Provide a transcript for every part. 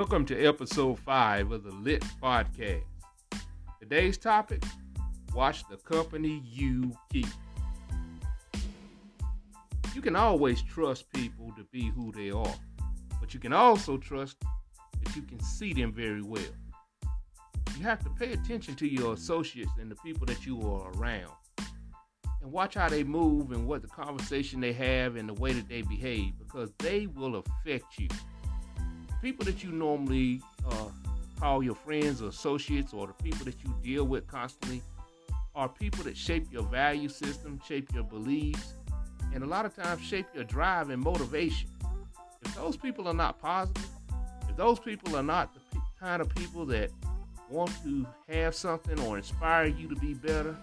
Welcome to episode 5 of the Lit Podcast. Today's topic Watch the company you keep. You can always trust people to be who they are, but you can also trust that you can see them very well. You have to pay attention to your associates and the people that you are around and watch how they move and what the conversation they have and the way that they behave because they will affect you. People that you normally uh, call your friends or associates or the people that you deal with constantly are people that shape your value system, shape your beliefs, and a lot of times shape your drive and motivation. If those people are not positive, if those people are not the kind of people that want to have something or inspire you to be better,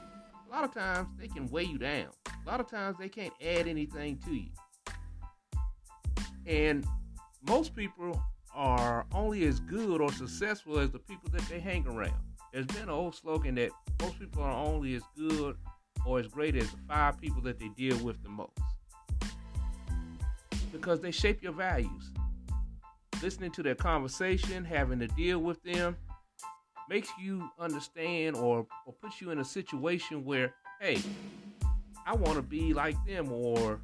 a lot of times they can weigh you down. A lot of times they can't add anything to you. And most people are only as good or successful as the people that they hang around. There's been an old slogan that most people are only as good or as great as the five people that they deal with the most. Because they shape your values. Listening to their conversation, having to deal with them, makes you understand or, or puts you in a situation where, hey, I want to be like them, or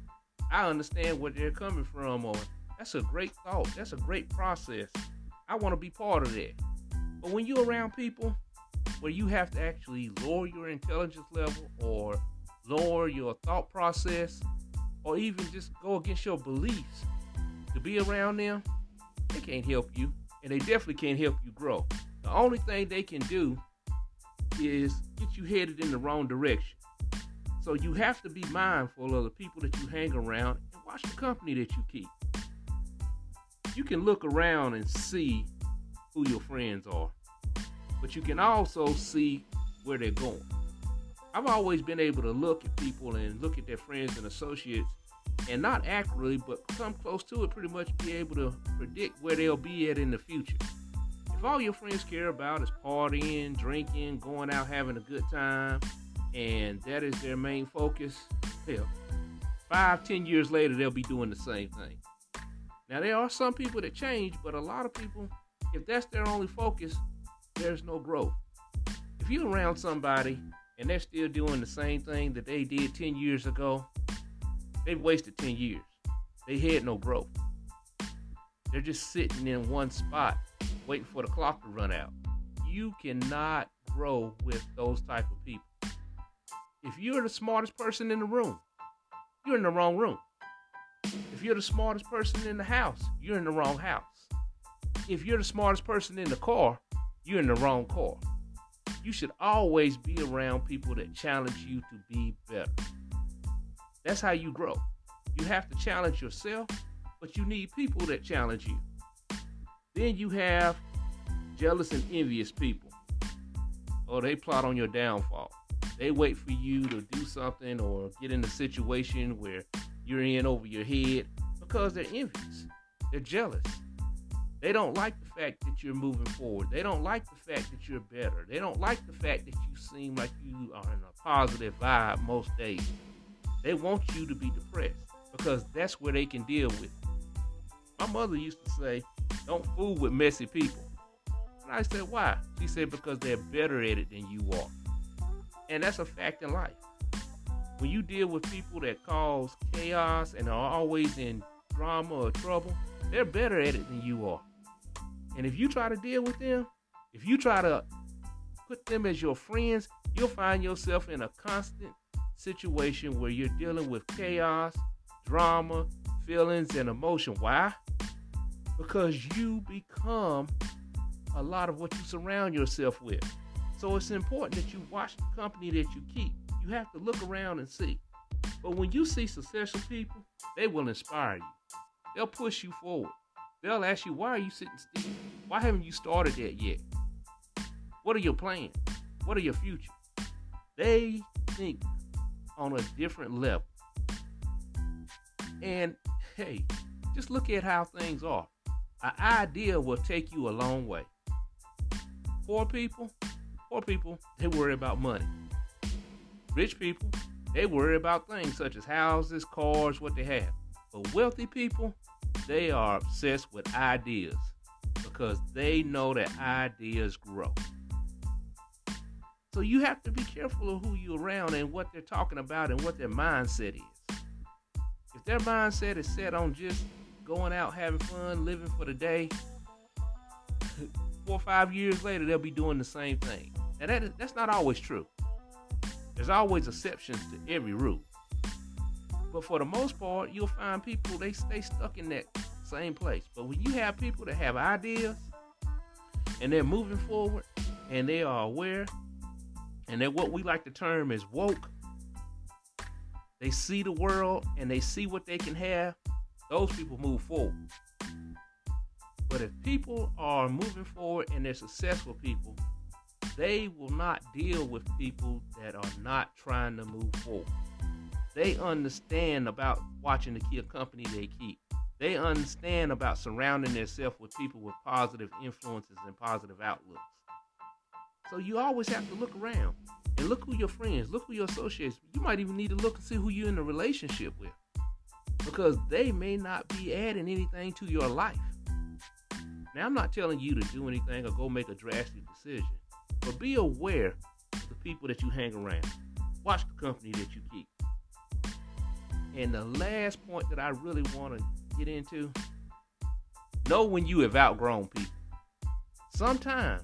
I understand where they're coming from, or that's a great thought. That's a great process. I want to be part of that. But when you're around people where you have to actually lower your intelligence level or lower your thought process or even just go against your beliefs to be around them, they can't help you. And they definitely can't help you grow. The only thing they can do is get you headed in the wrong direction. So you have to be mindful of the people that you hang around and watch the company that you keep. You can look around and see who your friends are, but you can also see where they're going. I've always been able to look at people and look at their friends and associates and not accurately, but come close to it, pretty much be able to predict where they'll be at in the future if all your friends care about is partying, drinking, going out having a good time, and that is their main focus, hell, five, ten years later, they'll be doing the same thing. Now, there are some people that change, but a lot of people, if that's their only focus, there's no growth. If you're around somebody and they're still doing the same thing that they did 10 years ago, they've wasted 10 years. They had no growth. They're just sitting in one spot waiting for the clock to run out. You cannot grow with those type of people. If you're the smartest person in the room, you're in the wrong room. You're the smartest person in the house, you're in the wrong house. If you're the smartest person in the car, you're in the wrong car. You should always be around people that challenge you to be better. That's how you grow. You have to challenge yourself, but you need people that challenge you. Then you have jealous and envious people. Or oh, they plot on your downfall. They wait for you to do something or get in a situation where you're in over your head because they're envious. They're jealous. They don't like the fact that you're moving forward. They don't like the fact that you're better. They don't like the fact that you seem like you are in a positive vibe most days. They want you to be depressed because that's where they can deal with. My mother used to say, don't fool with messy people. And I said, why? She said, because they're better at it than you are. And that's a fact in life. When you deal with people that cause chaos and are always in drama or trouble, they're better at it than you are. And if you try to deal with them, if you try to put them as your friends, you'll find yourself in a constant situation where you're dealing with chaos, drama, feelings, and emotion. Why? because you become a lot of what you surround yourself with. So it's important that you watch the company that you keep. You have to look around and see. But when you see successful people, they will inspire you. They'll push you forward. They'll ask you, why are you sitting still? Why haven't you started that yet? What are your plans? What are your future? They think on a different level. And hey, just look at how things are. An idea will take you a long way. Poor people, poor people, they worry about money. Rich people, they worry about things such as houses, cars, what they have. But wealthy people, they are obsessed with ideas because they know that ideas grow. So you have to be careful of who you're around and what they're talking about and what their mindset is. If their mindset is set on just going out, having fun, living for the day, four or five years later, they'll be doing the same thing. Now, that that's not always true. There's always exceptions to every rule. But for the most part, you'll find people, they stay stuck in that same place. But when you have people that have ideas and they're moving forward and they are aware and they're what we like to term as woke. They see the world and they see what they can have. Those people move forward. But if people are moving forward and they're successful people, they will not deal with people that are not trying to move forward. They understand about watching the key company they keep. They understand about surrounding themselves with people with positive influences and positive outlooks. So you always have to look around and look who your friends, look who your associates. You might even need to look and see who you're in a relationship with. Because they may not be adding anything to your life. Now I'm not telling you to do anything or go make a drastic decision. But be aware of the people that you hang around. Watch the company that you keep. And the last point that I really want to get into know when you have outgrown people. Sometimes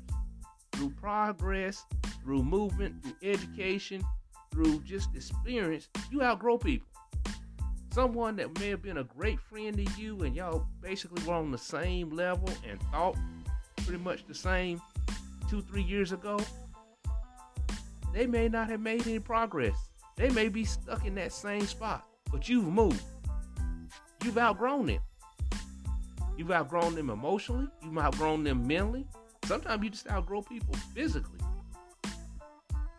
through progress, through movement, through education, through just experience, you outgrow people. Someone that may have been a great friend to you and y'all basically were on the same level and thought pretty much the same two, three years ago, they may not have made any progress. They may be stuck in that same spot, but you've moved. You've outgrown them. You've outgrown them emotionally. You've outgrown them mentally. Sometimes you just outgrow people physically.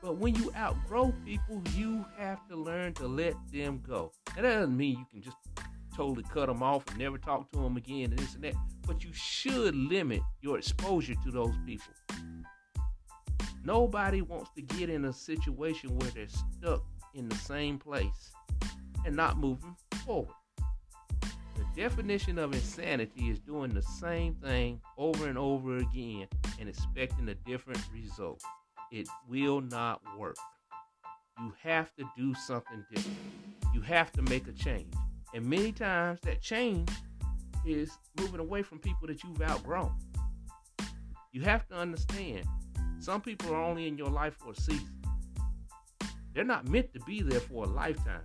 But when you outgrow people, you have to learn to let them go. And that doesn't mean you can just totally cut them off and never talk to them again and this and that. But you should limit your exposure to those people. Nobody wants to get in a situation where they're stuck in the same place and not moving forward. The definition of insanity is doing the same thing over and over again and expecting a different result. It will not work. You have to do something different. You have to make a change. And many times that change is moving away from people that you've outgrown. You have to understand some people are only in your life for a season. They're not meant to be there for a lifetime.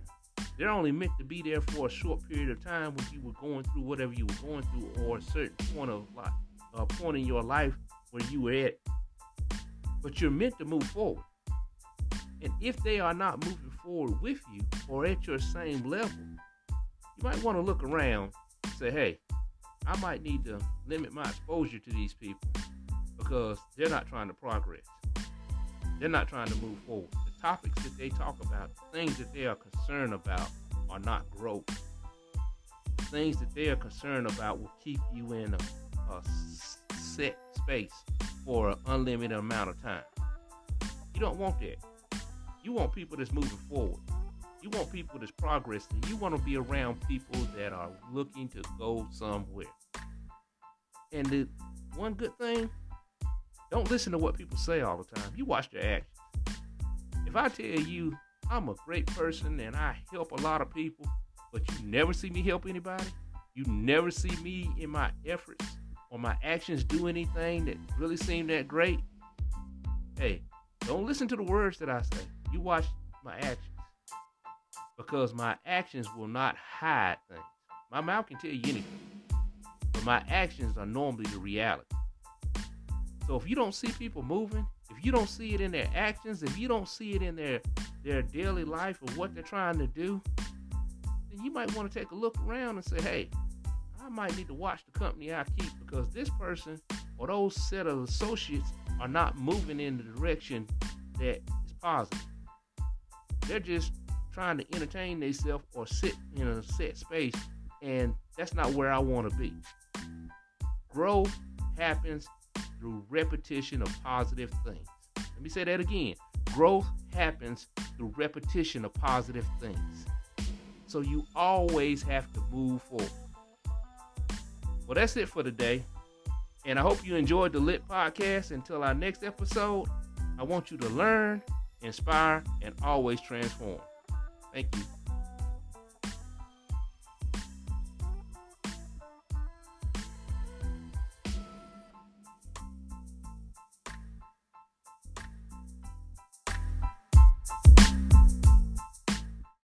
They're only meant to be there for a short period of time when you were going through whatever you were going through, or a certain point of life, a uh, point in your life where you were at. But you're meant to move forward. And if they are not moving forward with you or at your same level, you might want to look around and say, hey, I might need to limit my exposure to these people because they're not trying to progress. They're not trying to move forward The topics that they talk about, things that they are concerned about, are not growth. Things that they are concerned about will keep you in a, a set space for an unlimited amount of time. You don't want that. You want people that's moving forward. You want people that's progressing. You want to be around people that are looking to go somewhere. And the one good thing, don't listen to what people say all the time. You watch their actions. If I tell you I'm a great person and I help a lot of people, but you never see me help anybody, you never see me in my efforts or my actions do anything that really seem that great, hey, don't listen to the words that I say. You watch my actions. Because my actions will not hide things. My mouth can tell you anything, but my actions are normally the reality. So if you don't see people moving if you don't see it in their actions, if you don't see it in their their daily life or what they're trying to do, then you might want to take a look around and say, hey, I might need to watch the company I keep because this person or those set of associates are not moving in the direction that is positive. They're just trying to entertain themselves or sit in a set space, and that's not where I want to be. Growth happens through repetition of positive things. Let me say that again. Growth happens through repetition of positive things. So you always have to move forward. Well, that's it for today. And I hope you enjoyed the Lit Podcast. Until our next episode, I want you to learn, inspire, and always transform. Thank you.